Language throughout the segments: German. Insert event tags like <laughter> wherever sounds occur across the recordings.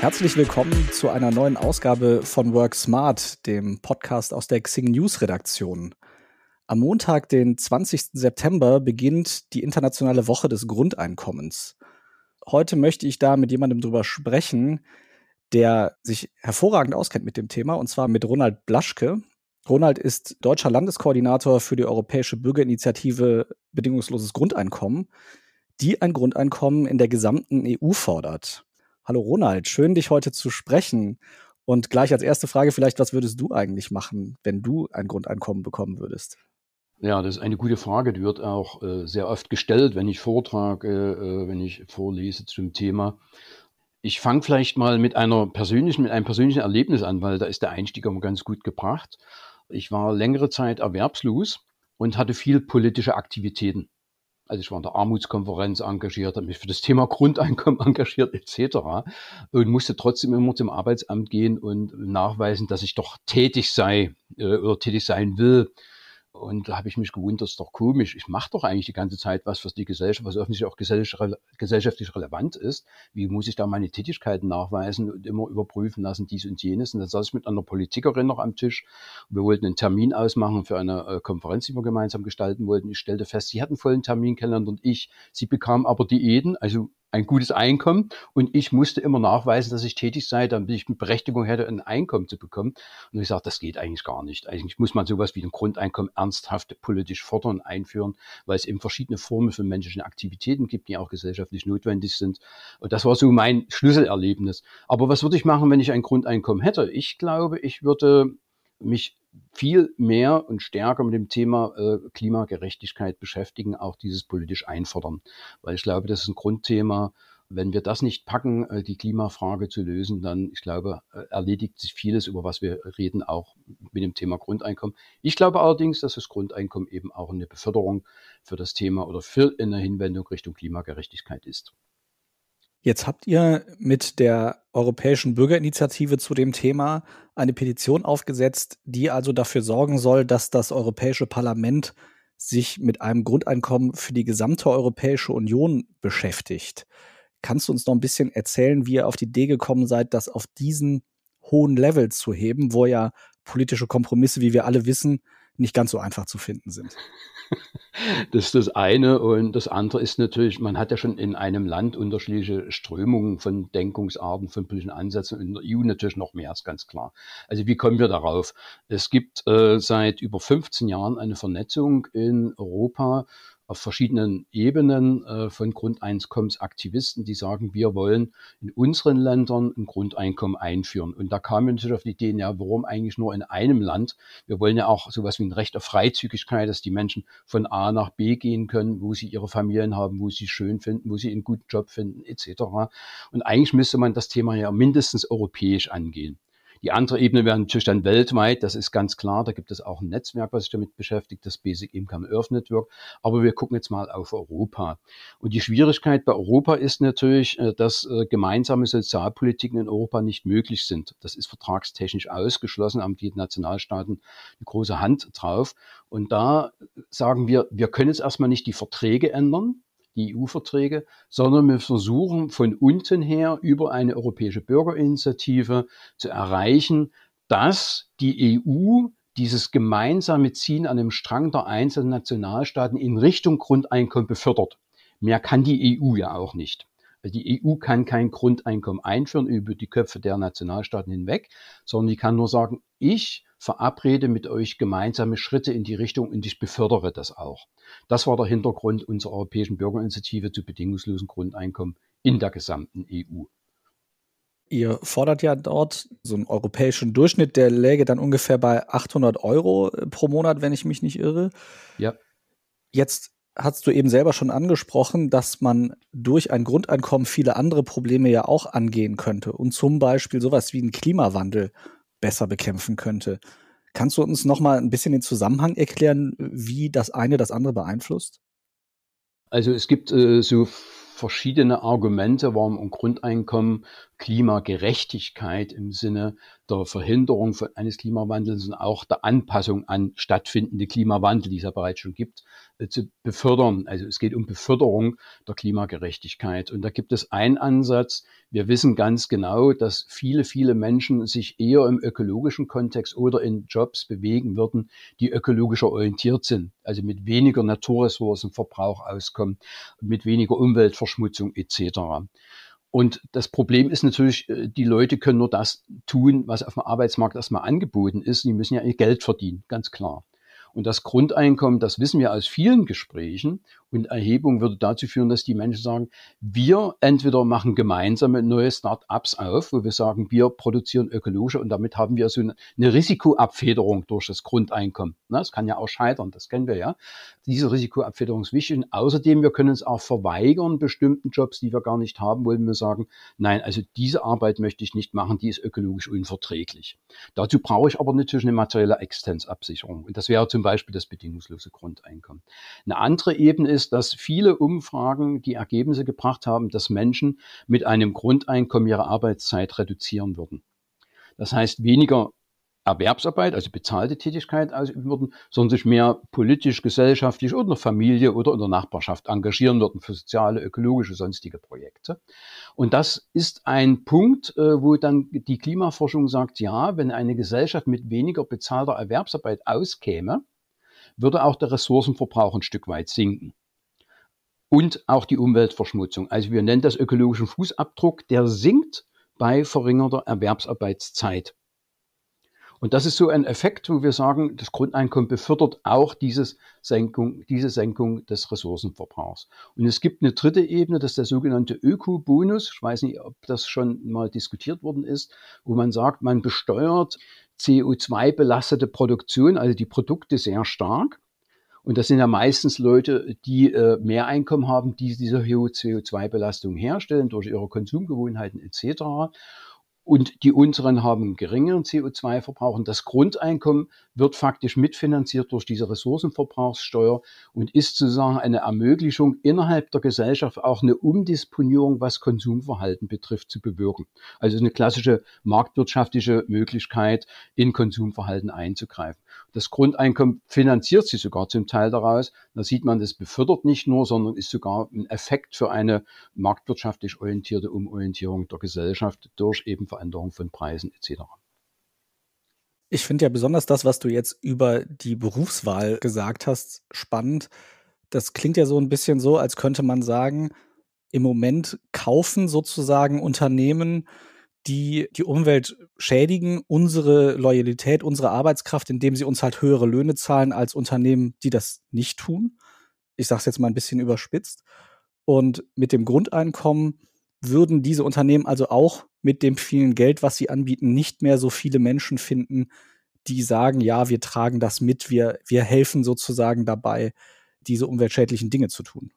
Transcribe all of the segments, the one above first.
Herzlich willkommen zu einer neuen Ausgabe von Work Smart, dem Podcast aus der Xing News Redaktion. Am Montag, den 20. September, beginnt die internationale Woche des Grundeinkommens. Heute möchte ich da mit jemandem drüber sprechen, der sich hervorragend auskennt mit dem Thema, und zwar mit Ronald Blaschke. Ronald ist deutscher Landeskoordinator für die Europäische Bürgerinitiative Bedingungsloses Grundeinkommen, die ein Grundeinkommen in der gesamten EU fordert. Hallo Ronald, schön dich heute zu sprechen. Und gleich als erste Frage vielleicht, was würdest du eigentlich machen, wenn du ein Grundeinkommen bekommen würdest? Ja, das ist eine gute Frage. Die wird auch äh, sehr oft gestellt, wenn ich vortrage, äh, wenn ich vorlese zum Thema. Ich fange vielleicht mal mit einer persönlichen, mit einem persönlichen Erlebnis an, weil da ist der Einstieg immer ganz gut gebracht. Ich war längere Zeit erwerbslos und hatte viel politische Aktivitäten. Also ich war in der Armutskonferenz engagiert, habe mich für das Thema Grundeinkommen <laughs> engagiert etc. und musste trotzdem immer zum Arbeitsamt gehen und nachweisen, dass ich doch tätig sei äh, oder tätig sein will. Und da habe ich mich gewundert, das ist doch komisch. Ich mache doch eigentlich die ganze Zeit was für die Gesellschaft, was offensichtlich auch gesellschaftlich relevant ist. Wie muss ich da meine Tätigkeiten nachweisen und immer überprüfen lassen, dies und jenes? Und dann saß ich mit einer Politikerin noch am Tisch. Wir wollten einen Termin ausmachen für eine äh, Konferenz, die wir gemeinsam gestalten wollten. Ich stellte fest, sie hatten vollen Termin kennengelernt und ich. Sie bekam aber Diäten, also ein gutes Einkommen und ich musste immer nachweisen, dass ich tätig sei, damit ich eine Berechtigung hätte, ein Einkommen zu bekommen. Und ich sagte, das geht eigentlich gar nicht. Eigentlich muss man sowas wie ein Grundeinkommen ernsthaft politisch fordern, einführen, weil es eben verschiedene Formen von menschlichen Aktivitäten gibt, die auch gesellschaftlich notwendig sind. Und das war so mein Schlüsselerlebnis. Aber was würde ich machen, wenn ich ein Grundeinkommen hätte? Ich glaube, ich würde mich viel mehr und stärker mit dem Thema äh, Klimagerechtigkeit beschäftigen, auch dieses politisch einfordern. Weil ich glaube, das ist ein Grundthema. Wenn wir das nicht packen, äh, die Klimafrage zu lösen, dann, ich glaube, äh, erledigt sich vieles, über was wir reden, auch mit dem Thema Grundeinkommen. Ich glaube allerdings, dass das Grundeinkommen eben auch eine Beförderung für das Thema oder für eine Hinwendung Richtung Klimagerechtigkeit ist. Jetzt habt ihr mit der Europäischen Bürgerinitiative zu dem Thema eine Petition aufgesetzt, die also dafür sorgen soll, dass das Europäische Parlament sich mit einem Grundeinkommen für die gesamte Europäische Union beschäftigt. Kannst du uns noch ein bisschen erzählen, wie ihr auf die Idee gekommen seid, das auf diesen hohen Level zu heben, wo ja politische Kompromisse, wie wir alle wissen, nicht ganz so einfach zu finden sind? <laughs> Das ist das eine. Und das andere ist natürlich, man hat ja schon in einem Land unterschiedliche Strömungen von Denkungsarten, von politischen Ansätzen. In der EU natürlich noch mehr, ist ganz klar. Also wie kommen wir darauf? Es gibt äh, seit über 15 Jahren eine Vernetzung in Europa auf verschiedenen Ebenen äh, von Grundeinkommensaktivisten, die sagen, wir wollen in unseren Ländern ein Grundeinkommen einführen. Und da kam natürlich auf die Idee, ja, warum eigentlich nur in einem Land? Wir wollen ja auch sowas wie ein Recht auf Freizügigkeit, dass die Menschen von A nach B gehen können, wo sie ihre Familien haben, wo sie schön finden, wo sie einen guten Job finden, etc. Und eigentlich müsste man das Thema ja mindestens europäisch angehen. Die andere Ebene wäre natürlich dann weltweit, das ist ganz klar. Da gibt es auch ein Netzwerk, was sich damit beschäftigt, das Basic Income Earth Network. Aber wir gucken jetzt mal auf Europa. Und die Schwierigkeit bei Europa ist natürlich, äh, dass äh, gemeinsame Sozialpolitiken in Europa nicht möglich sind. Das ist vertragstechnisch ausgeschlossen, haben die Nationalstaaten eine große Hand drauf. Und da sagen wir, wir können jetzt erstmal nicht die Verträge ändern die EU-Verträge, sondern wir versuchen von unten her über eine europäische Bürgerinitiative zu erreichen, dass die EU dieses gemeinsame Ziehen an dem Strang der einzelnen Nationalstaaten in Richtung Grundeinkommen befördert. Mehr kann die EU ja auch nicht. Die EU kann kein Grundeinkommen einführen über die Köpfe der Nationalstaaten hinweg, sondern die kann nur sagen, ich verabrede mit euch gemeinsame Schritte in die Richtung und ich befördere das auch. Das war der Hintergrund unserer Europäischen Bürgerinitiative zu bedingungslosen Grundeinkommen in der gesamten EU. Ihr fordert ja dort so einen europäischen Durchschnitt, der läge dann ungefähr bei 800 Euro pro Monat, wenn ich mich nicht irre. Ja. Jetzt hast du eben selber schon angesprochen, dass man durch ein Grundeinkommen viele andere Probleme ja auch angehen könnte und zum Beispiel sowas wie einen Klimawandel besser bekämpfen könnte. Kannst du uns noch mal ein bisschen den Zusammenhang erklären, wie das eine das andere beeinflusst? Also es gibt äh, so verschiedene Argumente, warum ein Grundeinkommen Klimagerechtigkeit im Sinne der Verhinderung von, eines Klimawandels und auch der Anpassung an stattfindende Klimawandel, die es ja bereits schon gibt, äh, zu befördern. Also es geht um Beförderung der Klimagerechtigkeit. Und da gibt es einen Ansatz. Wir wissen ganz genau, dass viele, viele Menschen sich eher im ökologischen Kontext oder in Jobs bewegen würden, die ökologischer orientiert sind, also mit weniger Naturressourcenverbrauch auskommen, mit weniger Umweltverschmutzung etc. Und das Problem ist natürlich, äh, die Leute können nur das tun, was auf dem Arbeitsmarkt erstmal angeboten ist. Die müssen ja ihr Geld verdienen, ganz klar. Und das Grundeinkommen, das wissen wir aus vielen Gesprächen und Erhebungen, würde dazu führen, dass die Menschen sagen, wir entweder machen gemeinsame neue Start-ups auf, wo wir sagen, wir produzieren ökologische und damit haben wir so eine, Risikoabfederung durch das Grundeinkommen. Das kann ja auch scheitern, das kennen wir ja. Diese Risikoabfederung ist wichtig. Und außerdem, wir können uns auch verweigern, bestimmten Jobs, die wir gar nicht haben wollen. Wir sagen, nein, also diese Arbeit möchte ich nicht machen, die ist ökologisch unverträglich. Dazu brauche ich aber natürlich eine materielle Existenzabsicherung. Und das wäre zum Beispiel das bedingungslose Grundeinkommen. Eine andere Ebene ist, dass viele Umfragen die Ergebnisse gebracht haben, dass Menschen mit einem Grundeinkommen ihre Arbeitszeit reduzieren würden. Das heißt, weniger Erwerbsarbeit, also bezahlte Tätigkeit ausüben würden, sondern sich mehr politisch, gesellschaftlich oder in der Familie oder in der Nachbarschaft engagieren würden für soziale, ökologische, sonstige Projekte. Und das ist ein Punkt, äh, wo dann die Klimaforschung sagt, ja, wenn eine Gesellschaft mit weniger bezahlter Erwerbsarbeit auskäme, würde auch der Ressourcenverbrauch ein Stück weit sinken. Und auch die Umweltverschmutzung. Also wir nennen das ökologischen Fußabdruck, der sinkt bei verringerter Erwerbsarbeitszeit. Und das ist so ein Effekt, wo wir sagen, das Grundeinkommen befördert auch dieses Senkung, diese Senkung des Ressourcenverbrauchs. Und es gibt eine dritte Ebene, das ist der sogenannte Ökobonus. Ich weiß nicht, ob das schon mal diskutiert worden ist, wo man sagt, man besteuert CO2-belastete Produktion, also die Produkte sehr stark. Und das sind ja meistens Leute, die äh, mehr Einkommen haben, die diese hohe CO2-Belastung herstellen durch ihre Konsumgewohnheiten etc. Und die unteren haben einen geringeren CO2-Verbrauch. Und das Grundeinkommen wird faktisch mitfinanziert durch diese Ressourcenverbrauchssteuer und ist sozusagen eine Ermöglichung, innerhalb der Gesellschaft auch eine Umdisponierung, was Konsumverhalten betrifft, zu bewirken. Also eine klassische marktwirtschaftliche Möglichkeit, in Konsumverhalten einzugreifen. Das Grundeinkommen finanziert sich sogar zum Teil daraus. Da sieht man, das befördert nicht nur, sondern ist sogar ein Effekt für eine marktwirtschaftlich orientierte Umorientierung der Gesellschaft durch eben Veränderung von Preisen etc. Ich finde ja besonders das, was du jetzt über die Berufswahl gesagt hast, spannend. Das klingt ja so ein bisschen so, als könnte man sagen, im Moment kaufen sozusagen Unternehmen die die Umwelt schädigen, unsere Loyalität, unsere Arbeitskraft, indem sie uns halt höhere Löhne zahlen als Unternehmen, die das nicht tun. Ich sage es jetzt mal ein bisschen überspitzt. Und mit dem Grundeinkommen würden diese Unternehmen also auch mit dem vielen Geld, was sie anbieten, nicht mehr so viele Menschen finden, die sagen, ja, wir tragen das mit, wir, wir helfen sozusagen dabei, diese umweltschädlichen Dinge zu tun.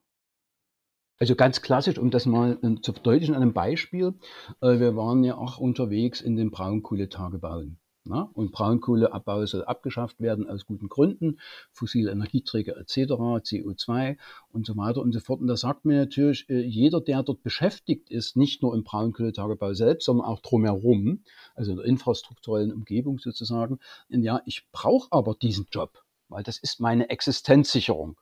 Also ganz klassisch, um das mal äh, zu verdeutlichen an einem Beispiel. Äh, wir waren ja auch unterwegs in den Braunkohletagebauen. Na? Und Braunkohleabbau soll abgeschafft werden aus guten Gründen, fossile Energieträger etc., CO2 und so weiter und so fort. Und da sagt mir natürlich äh, jeder, der dort beschäftigt ist, nicht nur im Braunkohletagebau selbst, sondern auch drumherum, also in der infrastrukturellen Umgebung sozusagen, ja, ich brauche aber diesen Job, weil das ist meine Existenzsicherung.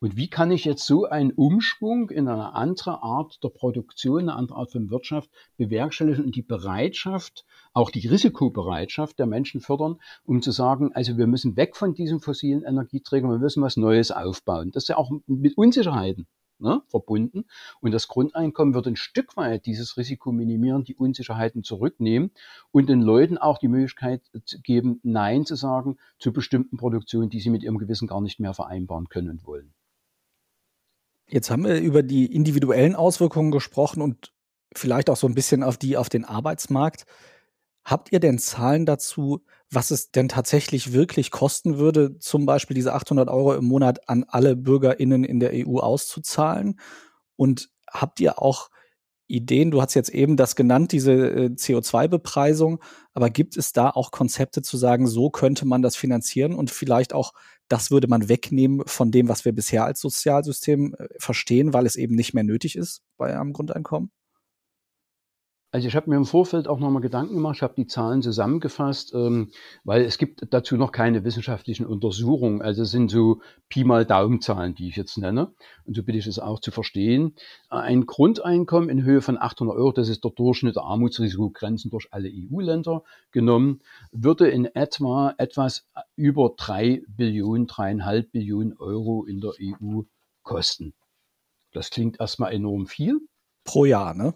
Und wie kann ich jetzt so einen Umschwung in eine andere Art der Produktion, eine andere Art von Wirtschaft bewerkstelligen und die Bereitschaft, auch die Risikobereitschaft der Menschen fördern, um zu sagen, also wir müssen weg von diesen fossilen Energieträgern, wir müssen was Neues aufbauen. Das ist ja auch mit Unsicherheiten ne, verbunden. Und das Grundeinkommen wird ein Stück weit dieses Risiko minimieren, die Unsicherheiten zurücknehmen und den Leuten auch die Möglichkeit geben, Nein zu sagen zu bestimmten Produktionen, die sie mit ihrem Gewissen gar nicht mehr vereinbaren können und wollen. Jetzt haben wir über die individuellen Auswirkungen gesprochen und vielleicht auch so ein bisschen auf die auf den Arbeitsmarkt. Habt ihr denn Zahlen dazu, was es denn tatsächlich wirklich kosten würde, zum Beispiel diese 800 Euro im Monat an alle BürgerInnen in der EU auszuzahlen? Und habt ihr auch Ideen? Du hast jetzt eben das genannt, diese äh, CO2-Bepreisung. Aber gibt es da auch Konzepte zu sagen, so könnte man das finanzieren und vielleicht auch das würde man wegnehmen von dem, was wir bisher als Sozialsystem äh, verstehen, weil es eben nicht mehr nötig ist bei einem Grundeinkommen? Also ich habe mir im Vorfeld auch nochmal Gedanken gemacht, ich habe die Zahlen zusammengefasst, ähm, weil es gibt dazu noch keine wissenschaftlichen Untersuchungen. Also es sind so Pi mal Daumenzahlen, die ich jetzt nenne. Und so bitte ich es auch zu verstehen. Ein Grundeinkommen in Höhe von 800 Euro, das ist der Durchschnitt der Armutsrisikogrenzen durch alle EU-Länder genommen, würde in etwa etwas über drei Billionen, dreieinhalb Billionen Euro in der EU kosten. Das klingt erstmal enorm viel. Pro Jahr, ne?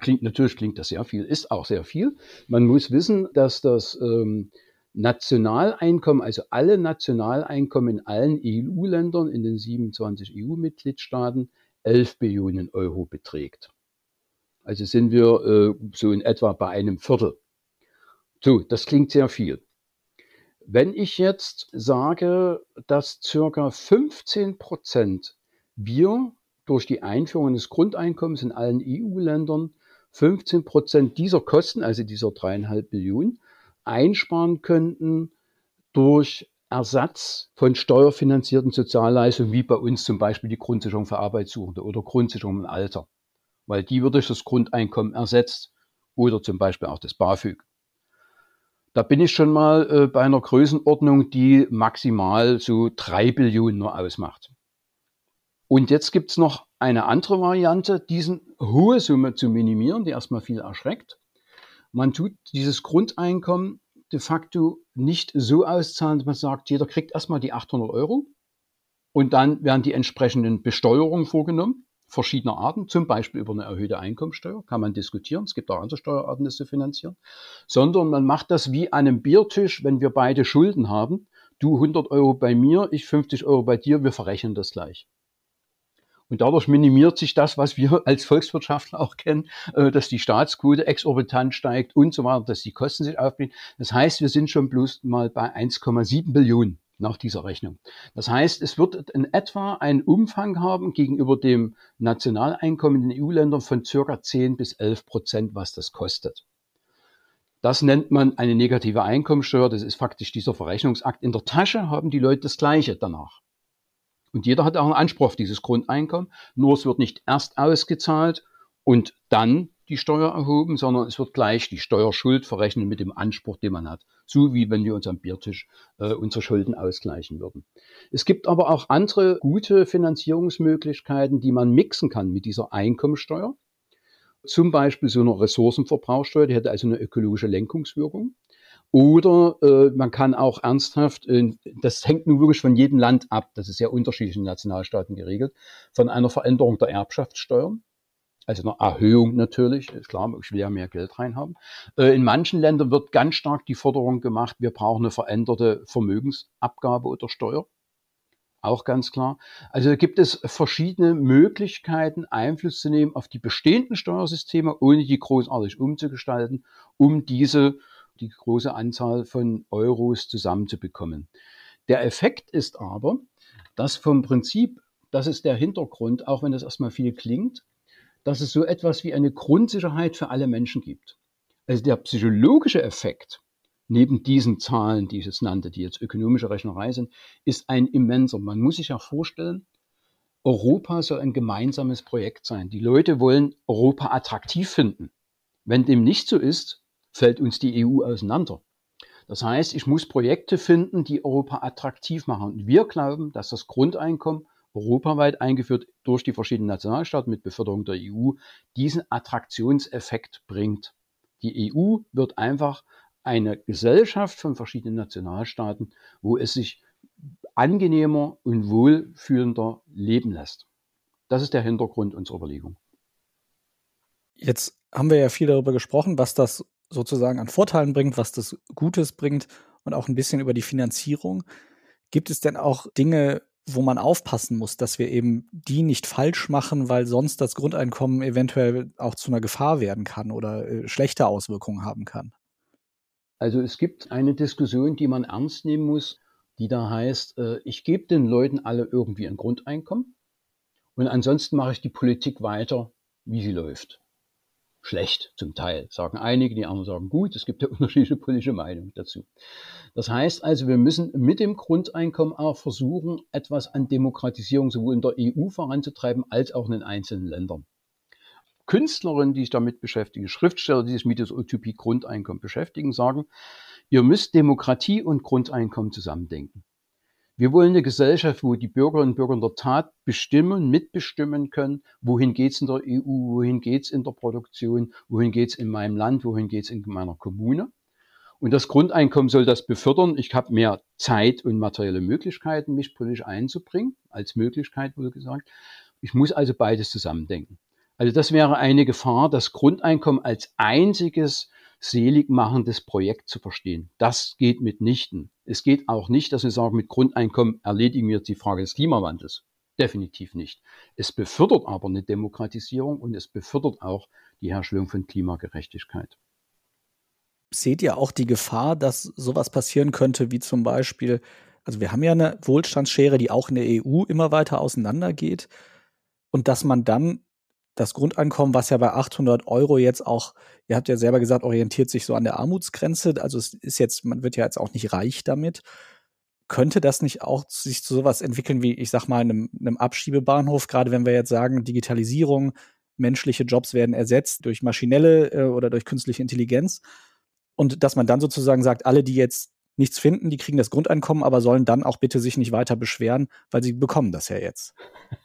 Klingt, natürlich klingt das sehr viel, ist auch sehr viel. Man muss wissen, dass das ähm, Nationaleinkommen, also alle Nationaleinkommen in allen EU-Ländern, in den 27 EU-Mitgliedstaaten, 11 Billionen Euro beträgt. Also sind wir äh, so in etwa bei einem Viertel. So, das klingt sehr viel. Wenn ich jetzt sage, dass circa 15 Prozent wir durch die Einführung des Grundeinkommens in allen EU-Ländern 15 Prozent dieser Kosten, also dieser dreieinhalb Billionen, einsparen könnten durch Ersatz von steuerfinanzierten Sozialleistungen, wie bei uns zum Beispiel die Grundsicherung für Arbeitssuchende oder Grundsicherung im Alter, weil die wird durch das Grundeinkommen ersetzt oder zum Beispiel auch das BAföG. Da bin ich schon mal äh, bei einer Größenordnung, die maximal so drei Billionen nur ausmacht. Und jetzt gibt es noch eine andere Variante, diesen hohe Summe zu minimieren, die erstmal viel erschreckt. Man tut dieses Grundeinkommen de facto nicht so auszahlen, dass man sagt, jeder kriegt erstmal die 800 Euro und dann werden die entsprechenden Besteuerungen vorgenommen, verschiedener Arten, zum Beispiel über eine erhöhte Einkommensteuer, kann man diskutieren, es gibt auch andere Steuerarten, das zu finanzieren, sondern man macht das wie an einem Biertisch, wenn wir beide Schulden haben, du 100 Euro bei mir, ich 50 Euro bei dir, wir verrechnen das gleich. Und dadurch minimiert sich das, was wir <laughs> als Volkswirtschaftler auch kennen, äh, dass die Staatsquote exorbitant steigt und so weiter, dass die Kosten sich aufbringen. Das heißt, wir sind schon bloß mal bei 1,7 Billionen nach dieser Rechnung. Das heißt, es wird in etwa einen Umfang haben gegenüber dem Nationaleinkommen in den EU-Ländern von circa 10 bis 11 Prozent, was das kostet. Das nennt man eine negative Einkommensteuer. Das ist faktisch dieser Verrechnungsakt. In der Tasche haben die Leute das Gleiche danach. Und jeder hat auch einen Anspruch auf dieses Grundeinkommen. Nur es wird nicht erst ausgezahlt und dann die Steuer erhoben, sondern es wird gleich die Steuerschuld verrechnet mit dem Anspruch, den man hat. So wie wenn wir uns am Biertisch äh, unsere Schulden ausgleichen würden. Es gibt aber auch andere gute Finanzierungsmöglichkeiten, die man mixen kann mit dieser Einkommensteuer. Zum Beispiel so eine Ressourcenverbrauchsteuer, die hätte also eine ökologische Lenkungswirkung. Oder äh, man kann auch ernsthaft, äh, das hängt nun wirklich von jedem Land ab, das ist ja unterschiedlich in Nationalstaaten geregelt, von einer Veränderung der Erbschaftssteuern. Also eine Erhöhung natürlich, ist klar, ich will ja mehr Geld reinhaben. Äh, in manchen Ländern wird ganz stark die Forderung gemacht, wir brauchen eine veränderte Vermögensabgabe oder Steuer. Auch ganz klar. Also gibt es verschiedene Möglichkeiten, Einfluss zu nehmen auf die bestehenden Steuersysteme, ohne die großartig umzugestalten, um diese die große Anzahl von Euros zusammenzubekommen. Der Effekt ist aber, dass vom Prinzip, das ist der Hintergrund, auch wenn das erstmal viel klingt, dass es so etwas wie eine Grundsicherheit für alle Menschen gibt. Also der psychologische Effekt neben diesen Zahlen, die ich jetzt nannte, die jetzt ökonomische Rechnerei sind, ist ein immenser. Man muss sich ja vorstellen, Europa soll ein gemeinsames Projekt sein. Die Leute wollen Europa attraktiv finden. Wenn dem nicht so ist, fällt uns die EU auseinander. Das heißt, ich muss Projekte finden, die Europa attraktiv machen. Und wir glauben, dass das Grundeinkommen europaweit eingeführt durch die verschiedenen Nationalstaaten mit Beförderung der EU diesen Attraktionseffekt bringt. Die EU wird einfach eine Gesellschaft von verschiedenen Nationalstaaten, wo es sich angenehmer und wohlfühlender leben lässt. Das ist der Hintergrund unserer Überlegung. Jetzt haben wir ja viel darüber gesprochen, was das sozusagen an Vorteilen bringt, was das Gutes bringt und auch ein bisschen über die Finanzierung. Gibt es denn auch Dinge, wo man aufpassen muss, dass wir eben die nicht falsch machen, weil sonst das Grundeinkommen eventuell auch zu einer Gefahr werden kann oder äh, schlechte Auswirkungen haben kann? Also es gibt eine Diskussion, die man ernst nehmen muss, die da heißt, äh, ich gebe den Leuten alle irgendwie ein Grundeinkommen und ansonsten mache ich die Politik weiter, wie sie läuft schlecht zum Teil, sagen einige, die anderen sagen gut. Es gibt ja <laughs> unterschiedliche politische Meinungen dazu. Das heißt also, wir müssen mit dem Grundeinkommen auch versuchen, etwas an Demokratisierung sowohl in der EU voranzutreiben als auch in den einzelnen Ländern. Künstlerinnen, die sich damit beschäftigen, Schriftsteller, die sich mit dieser Utopie Grundeinkommen beschäftigen, sagen, ihr müsst Demokratie und Grundeinkommen zusammendenken. Wir wollen eine Gesellschaft, wo die Bürgerinnen und Bürger in der Tat bestimmen, mitbestimmen können, wohin geht's in der EU, wohin geht's in der Produktion, wohin geht's in meinem Land, wohin geht's in meiner Kommune. Und das Grundeinkommen soll das befördern. Ich habe mehr Zeit und materielle Möglichkeiten, mich politisch einzubringen, als Möglichkeit wohl gesagt. Ich muss also beides zusammendenken. Also das wäre eine Gefahr, das Grundeinkommen als einziges seligmachendes Projekt zu verstehen. Das geht mitnichten. Es geht auch nicht, dass wir sagen, mit Grundeinkommen erledigen wir die Frage des Klimawandels. Definitiv nicht. Es befördert aber eine Demokratisierung und es befördert auch die Herstellung von Klimagerechtigkeit. Seht ihr auch die Gefahr, dass sowas passieren könnte, wie zum Beispiel, also wir haben ja eine Wohlstandsschere, die auch in der EU immer weiter auseinandergeht und dass man dann das Grundeinkommen, was ja bei 800 Euro jetzt auch, ihr habt ja selber gesagt, orientiert sich so an der Armutsgrenze. Also es ist jetzt, man wird ja jetzt auch nicht reich damit. Könnte das nicht auch sich zu sowas entwickeln wie, ich sag mal, einem, einem Abschiebebahnhof, gerade wenn wir jetzt sagen, Digitalisierung, menschliche Jobs werden ersetzt durch maschinelle äh, oder durch künstliche Intelligenz. Und dass man dann sozusagen sagt, alle, die jetzt nichts finden, die kriegen das Grundeinkommen, aber sollen dann auch bitte sich nicht weiter beschweren, weil sie bekommen das ja jetzt.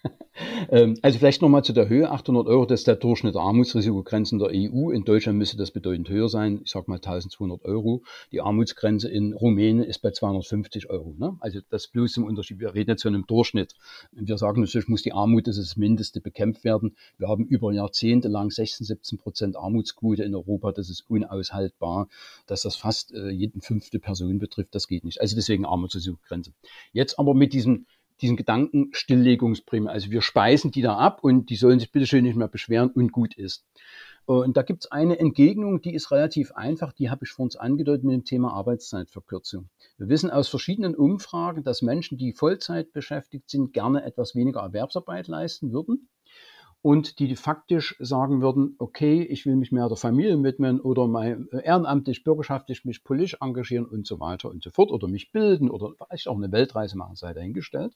<laughs> Ähm, also vielleicht nochmal zu der Höhe. 800 Euro, das ist der Durchschnitt der Armutsrisikogrenzen der EU. In Deutschland müsste das bedeutend höher sein. Ich sage mal 1200 Euro. Die Armutsgrenze in Rumänien ist bei 250 Euro. Ne? Also das bloß zum Unterschied. Wir reden jetzt von einem Durchschnitt. Wir sagen natürlich, muss die Armut, das ist das Mindeste, bekämpft werden. Wir haben über Jahrzehnte lang 16, 17 Prozent Armutsquote in Europa. Das ist unaushaltbar. Dass das fast äh, jeden fünfte Person betrifft, das geht nicht. Also deswegen Armutsrisikogrenze. Jetzt aber mit diesem diesen Gedanken Stilllegungsprämie. Also wir speisen die da ab und die sollen sich bitteschön nicht mehr beschweren und gut ist. Und da gibt es eine Entgegnung, die ist relativ einfach, die habe ich vor uns angedeutet mit dem Thema Arbeitszeitverkürzung. Wir wissen aus verschiedenen Umfragen, dass Menschen, die Vollzeit beschäftigt sind, gerne etwas weniger Erwerbsarbeit leisten würden und die faktisch sagen würden, okay, ich will mich mehr der Familie widmen oder mal ehrenamtlich, bürgerschaftlich mich politisch engagieren und so weiter und so fort oder mich bilden oder vielleicht auch eine Weltreise machen, sei dahingestellt.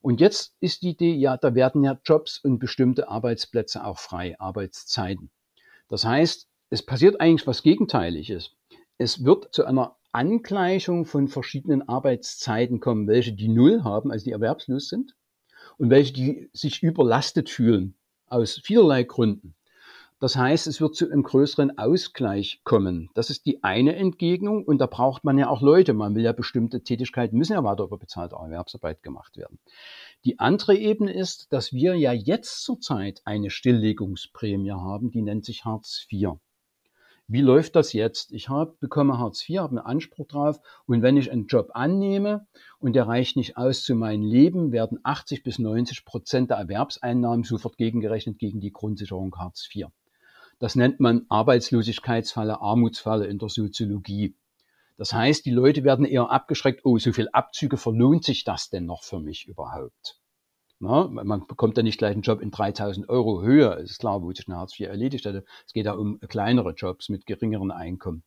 Und jetzt ist die Idee, ja, da werden ja Jobs und bestimmte Arbeitsplätze auch frei, Arbeitszeiten. Das heißt, es passiert eigentlich was Gegenteiliges. Es wird zu einer Angleichung von verschiedenen Arbeitszeiten kommen, welche die Null haben, also die erwerbslos sind, und welche, die sich überlastet fühlen, aus vielerlei Gründen. Das heißt, es wird zu einem größeren Ausgleich kommen. Das ist die eine Entgegnung und da braucht man ja auch Leute. Man will ja bestimmte Tätigkeiten müssen ja weiter über bezahlte Erwerbsarbeit gemacht werden. Die andere Ebene ist, dass wir ja jetzt zurzeit eine Stilllegungsprämie haben, die nennt sich Hartz IV. Wie läuft das jetzt? Ich habe, bekomme Hartz IV, habe einen Anspruch drauf und wenn ich einen Job annehme und der reicht nicht aus zu meinem Leben, werden 80 bis 90 Prozent der Erwerbseinnahmen sofort gegengerechnet gegen die Grundsicherung Hartz IV. Das nennt man Arbeitslosigkeitsfalle, Armutsfalle in der Soziologie. Das heißt, die Leute werden eher abgeschreckt, oh, so viel Abzüge, verlohnt sich das denn noch für mich überhaupt? Na, man bekommt ja nicht gleich einen Job in 3000 Euro Höhe, ist klar, wo sich eine Hartz IV erledigt hätte. Es geht ja um kleinere Jobs mit geringeren Einkommen.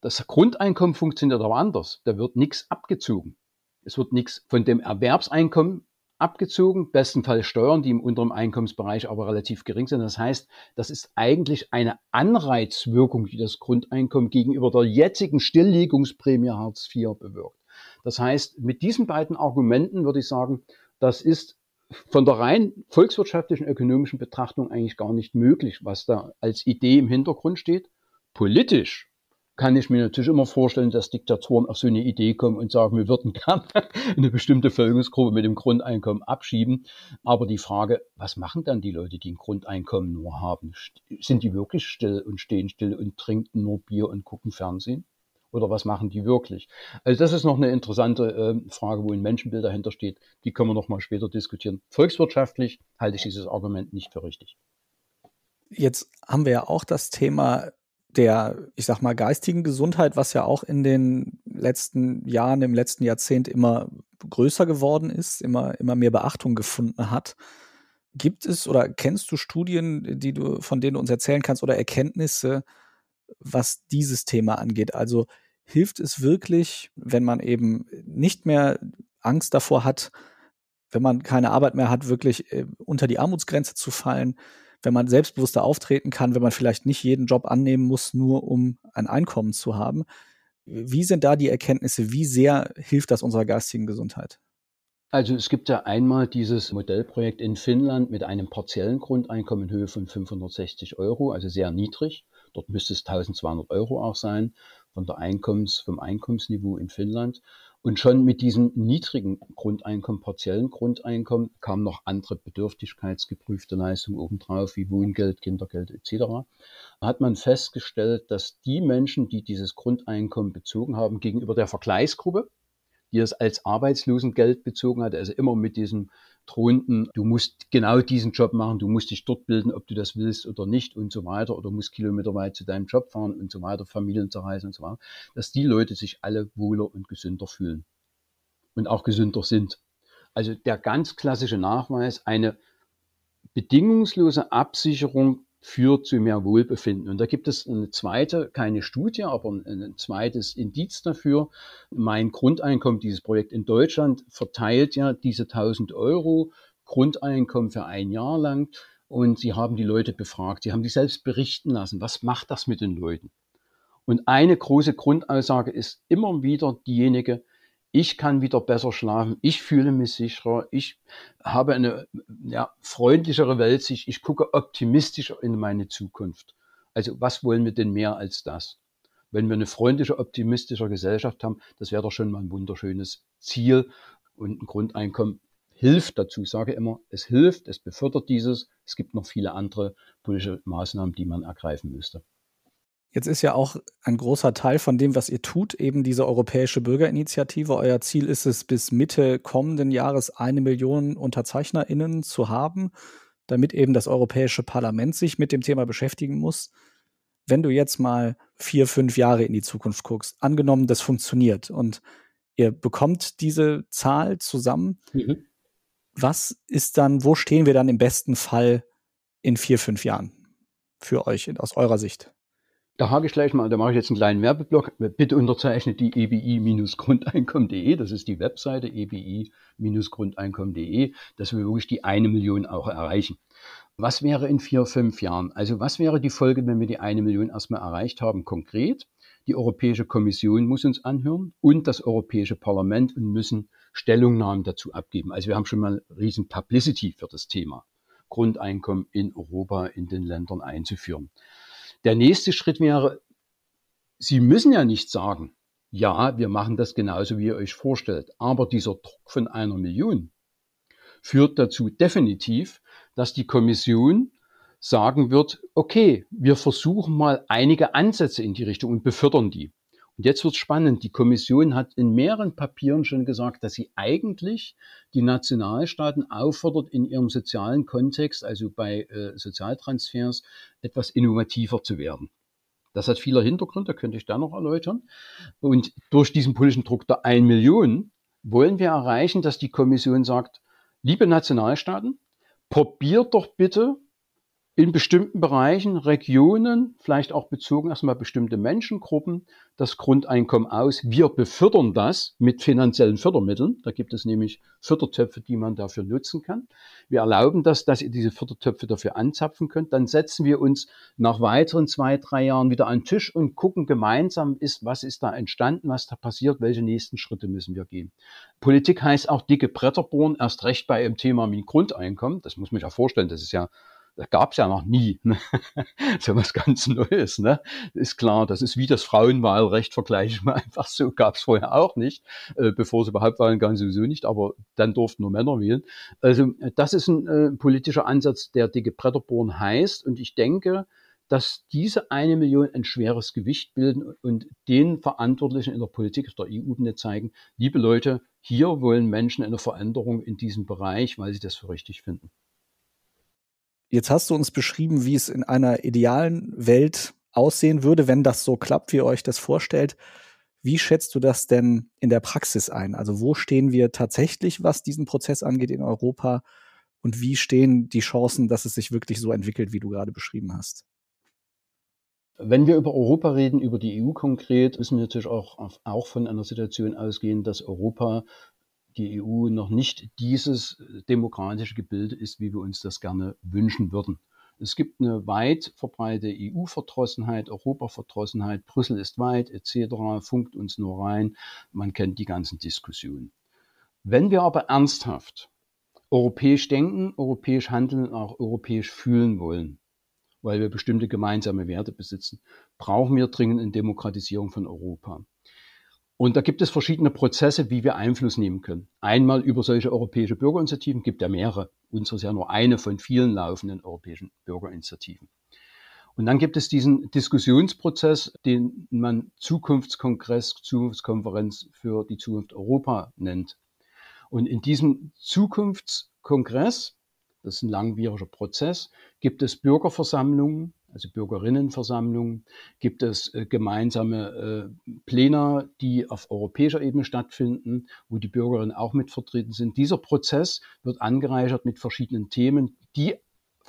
Das Grundeinkommen funktioniert aber anders. Da wird nichts abgezogen. Es wird nichts von dem Erwerbseinkommen abgezogen, bestenfalls Steuern, die im unteren Einkommensbereich aber relativ gering sind. Das heißt, das ist eigentlich eine Anreizwirkung, die das Grundeinkommen gegenüber der jetzigen Stilllegungsprämie Hartz IV bewirkt. Das heißt, mit diesen beiden Argumenten würde ich sagen, das ist von der rein volkswirtschaftlichen, ökonomischen Betrachtung eigentlich gar nicht möglich, was da als Idee im Hintergrund steht. Politisch kann ich mir natürlich immer vorstellen, dass Diktatoren auf so eine Idee kommen und sagen, wir würden <laughs> gerne eine bestimmte Völkerungsgruppe mit dem Grundeinkommen abschieben. Aber die Frage, was machen dann die Leute, die ein Grundeinkommen nur haben? Sind die wirklich still und stehen still und trinken nur Bier und gucken Fernsehen? Oder was machen die wirklich? Also das ist noch eine interessante äh, Frage, wo ein Menschenbild dahinter steht. Die können wir noch mal später diskutieren. Volkswirtschaftlich halte ich dieses Argument nicht für richtig. Jetzt haben wir ja auch das Thema der, ich sag mal, geistigen Gesundheit, was ja auch in den letzten Jahren, im letzten Jahrzehnt immer größer geworden ist, immer, immer mehr Beachtung gefunden hat. Gibt es oder kennst du Studien, die du, von denen du uns erzählen kannst oder Erkenntnisse, was dieses Thema angeht. Also hilft es wirklich, wenn man eben nicht mehr Angst davor hat, wenn man keine Arbeit mehr hat, wirklich äh, unter die Armutsgrenze zu fallen? wenn man selbstbewusster auftreten kann, wenn man vielleicht nicht jeden Job annehmen muss, nur um ein Einkommen zu haben. Wie sind da die Erkenntnisse? Wie sehr hilft das unserer geistigen Gesundheit? Also es gibt ja einmal dieses Modellprojekt in Finnland mit einem partiellen Grundeinkommen in Höhe von 560 Euro, also sehr niedrig. Dort müsste es 1200 Euro auch sein von der Einkommens, vom Einkommensniveau in Finnland. Und schon mit diesem niedrigen Grundeinkommen, partiellen Grundeinkommen, kamen noch andere bedürftigkeitsgeprüfte Leistungen obendrauf, wie Wohngeld, Kindergeld etc. Hat man festgestellt, dass die Menschen, die dieses Grundeinkommen bezogen haben, gegenüber der Vergleichsgruppe, die es als Arbeitslosengeld bezogen hat, also immer mit diesem drohenden, du musst genau diesen Job machen, du musst dich dort bilden, ob du das willst oder nicht und so weiter, oder musst kilometerweit zu deinem Job fahren und so weiter, Familien zu reisen und so weiter, dass die Leute sich alle wohler und gesünder fühlen und auch gesünder sind. Also der ganz klassische Nachweis, eine bedingungslose Absicherung führt zu mehr Wohlbefinden. Und da gibt es eine zweite, keine Studie, aber ein, zweites Indiz dafür. Mein Grundeinkommen, dieses Projekt in Deutschland, verteilt ja diese 1000 Euro Grundeinkommen für ein Jahr lang. Und sie haben die Leute befragt, sie haben die selbst berichten lassen. Was macht das mit den Leuten? Und eine große Grundaussage ist immer wieder diejenige, ich kann wieder besser schlafen, ich fühle mich sicherer, ich habe eine ja, freundlichere Weltsicht, ich gucke optimistischer in meine Zukunft. Also was wollen wir denn mehr als das? Wenn wir eine freundliche, optimistische Gesellschaft haben, das wäre doch schon mal ein wunderschönes Ziel und ein Grundeinkommen hilft dazu. Ich sage immer, es hilft, es befördert dieses. Es gibt noch viele andere politische Maßnahmen, die man ergreifen müsste. Jetzt ist ja auch ein großer Teil von dem, was ihr tut, eben diese europäische Bürgerinitiative. Euer Ziel ist es, bis Mitte kommenden Jahres eine Million UnterzeichnerInnen zu haben, damit eben das Europäische Parlament sich mit dem Thema beschäftigen muss. Wenn du jetzt mal vier, fünf Jahre in die Zukunft guckst, angenommen, das funktioniert und ihr bekommt diese Zahl zusammen, mhm. was ist dann, wo stehen wir dann im besten Fall in vier, fünf Jahren für euch aus eurer Sicht? Da hake ich gleich mal, da mache ich jetzt einen kleinen Werbeblock. Bitte unterzeichnet die ebi-grundeinkommen.de. Das ist die Webseite ebi-grundeinkommen.de, dass wir wirklich die eine Million auch erreichen. Was wäre in vier, fünf Jahren? Also was wäre die Folge, wenn wir die eine Million erstmal erreicht haben? Konkret, die Europäische Kommission muss uns anhören und das Europäische Parlament und müssen Stellungnahmen dazu abgeben. Also wir haben schon mal riesen Publicity für das Thema. Grundeinkommen in Europa in den Ländern einzuführen. Der nächste Schritt wäre, Sie müssen ja nicht sagen, ja, wir machen das genauso, wie ihr euch vorstellt. Aber dieser Druck von einer Million führt dazu definitiv, dass die Kommission sagen wird, okay, wir versuchen mal einige Ansätze in die Richtung und befördern die. Und jetzt wird spannend. Die Kommission hat in mehreren Papieren schon gesagt, dass sie eigentlich die Nationalstaaten auffordert, in ihrem sozialen Kontext, also bei äh, Sozialtransfers, etwas innovativer zu werden. Das hat viele Hintergründe, könnte ich da noch erläutern. Und durch diesen politischen Druck der 1 Million wollen wir erreichen, dass die Kommission sagt, liebe Nationalstaaten, probiert doch bitte in bestimmten Bereichen, Regionen, vielleicht auch bezogen erstmal bestimmte Menschengruppen, das Grundeinkommen aus. Wir befördern das mit finanziellen Fördermitteln. Da gibt es nämlich Fördertöpfe, die man dafür nutzen kann. Wir erlauben das, dass ihr diese Fördertöpfe dafür anzapfen könnt. Dann setzen wir uns nach weiteren zwei, drei Jahren wieder an den Tisch und gucken gemeinsam, ist, was ist da entstanden, was da passiert, welche nächsten Schritte müssen wir gehen. Politik heißt auch dicke Bretter bohren, erst recht bei dem Thema Grundeinkommen. Das muss man sich ja vorstellen. Das ist ja das gab es ja noch nie. Ne? <laughs> so was ganz Neues. Ne? Ist klar, das ist wie das Frauenwahlrecht, vergleichen wir <laughs> einfach so, gab es vorher auch nicht, äh, bevor es überhaupt waren, ganz sowieso nicht, aber dann durften nur Männer wählen. Also das ist ein äh, politischer Ansatz, der dicke Bretterbohren heißt und ich denke, dass diese eine Million ein schweres Gewicht bilden und den Verantwortlichen in der Politik der EU-Ebene zeigen, liebe Leute, hier wollen Menschen eine Veränderung in diesem Bereich, weil sie das für richtig finden. Jetzt hast du uns beschrieben, wie es in einer idealen Welt aussehen würde, wenn das so klappt, wie ihr euch das vorstellt. Wie schätzt du das denn in der Praxis ein? Also wo stehen wir tatsächlich, was diesen Prozess angeht in Europa? Und wie stehen die Chancen, dass es sich wirklich so entwickelt, wie du gerade beschrieben hast? Wenn wir über Europa reden, über die EU konkret, müssen wir natürlich auch, auch von einer Situation ausgehen, dass Europa die EU noch nicht dieses demokratische Gebilde ist, wie wir uns das gerne wünschen würden. Es gibt eine weit verbreitete EU-Verdrossenheit, Europa-Verdrossenheit, Brüssel ist weit etc., funkt uns nur rein. Man kennt die ganzen Diskussionen. Wenn wir aber ernsthaft europäisch denken, europäisch handeln und auch europäisch fühlen wollen, weil wir bestimmte gemeinsame Werte besitzen, brauchen wir dringend eine Demokratisierung von Europa. Und da gibt es verschiedene Prozesse, wie wir Einfluss nehmen können. Einmal über solche europäische Bürgerinitiativen, gibt ja mehrere. Unsere ist ja nur eine von vielen laufenden europäischen Bürgerinitiativen. Und dann gibt es diesen Diskussionsprozess, den man Zukunftskongress, Zukunftskonferenz für die Zukunft Europa nennt. Und in diesem Zukunftskongress, das ist ein langwieriger Prozess, gibt es Bürgerversammlungen, also Bürgerinnenversammlungen, gibt es äh, gemeinsame äh, Plena, die auf europäischer Ebene stattfinden, wo die Bürgerinnen auch mit vertreten sind. Dieser Prozess wird angereichert mit verschiedenen Themen, die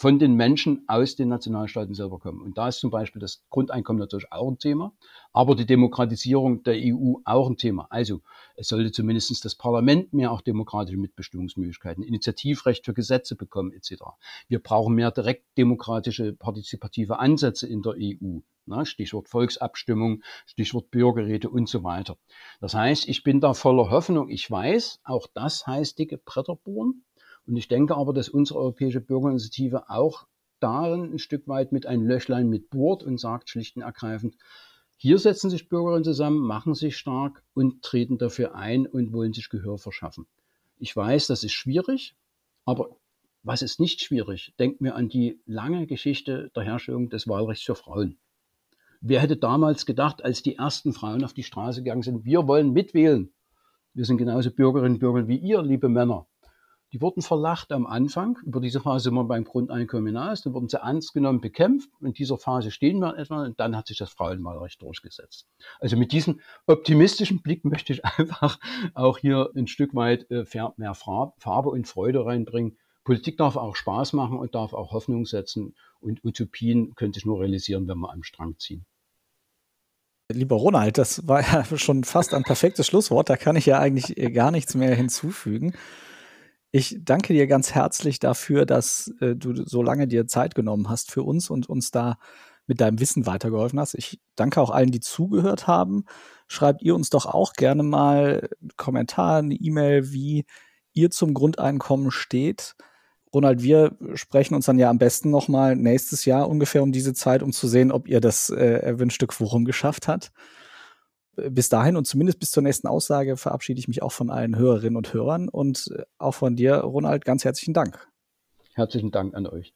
von den Menschen aus den Nationalstaaten selber kommen. Und da ist zum Beispiel das Grundeinkommen natürlich auch ein Thema, aber die Demokratisierung der EU auch ein Thema. Also es sollte zumindest das Parlament mehr auch demokratische Mitbestimmungsmöglichkeiten, Initiativrecht für Gesetze bekommen etc. Wir brauchen mehr direkt demokratische, partizipative Ansätze in der EU. Ne? Stichwort Volksabstimmung, Stichwort Bürgerräte und so weiter. Das heißt, ich bin da voller Hoffnung. Ich weiß, auch das heißt dicke Bretter bohren. Und ich denke aber, dass unsere europäische Bürgerinitiative auch darin ein Stück weit mit einem Löchlein mit bohrt und sagt schlicht und ergreifend, hier setzen sich Bürgerinnen zusammen, machen sich stark und treten dafür ein und wollen sich Gehör verschaffen. Ich weiß, das ist schwierig, aber was ist nicht schwierig? Denkt mir an die lange Geschichte der Herstellung des Wahlrechts für Frauen. Wer hätte damals gedacht, als die ersten Frauen auf die Straße gegangen sind, wir wollen mitwählen. Wir sind genauso Bürgerinnen und Bürger wie ihr, liebe Männer. Die wurden verlacht am Anfang. Über diese Phase sind wir beim Grundeinkommen hinaus. Dann wurden sie ernst genommen bekämpft. In dieser Phase stehen wir etwa und dann hat sich das Frauenwahlrecht durchgesetzt. Also mit diesem optimistischen Blick möchte ich <laughs> einfach auch hier ein Stück weit äh, mehr Farbe und Freude reinbringen. Politik darf auch Spaß machen und darf auch Hoffnung setzen. Und Utopien könnte ich nur realisieren, wenn wir am Strang ziehen. Lieber Ronald, das war ja schon fast ein perfektes Schlusswort. Da kann ich ja eigentlich äh, gar nichts mehr hinzufügen. Ich danke dir ganz herzlich dafür, dass äh, du so lange dir Zeit genommen hast für uns und uns da mit deinem Wissen weitergeholfen hast. Ich danke auch allen, die zugehört haben. Schreibt ihr uns doch auch gerne mal einen Kommentar, eine E-Mail, wie ihr zum Grundeinkommen steht. Ronald, wir sprechen uns dann ja am besten noch mal nächstes Jahr ungefähr um diese Zeit, um zu sehen, ob ihr das äh, erwünschte Quorum geschafft habt bis dahin und zumindest bis zur nächsten Aussage verabschiede ich mich auch von allen Hörerinnen und Hörern und äh, auch von dir, Ronald, ganz herzlichen Dank. Herzlichen Dank an euch.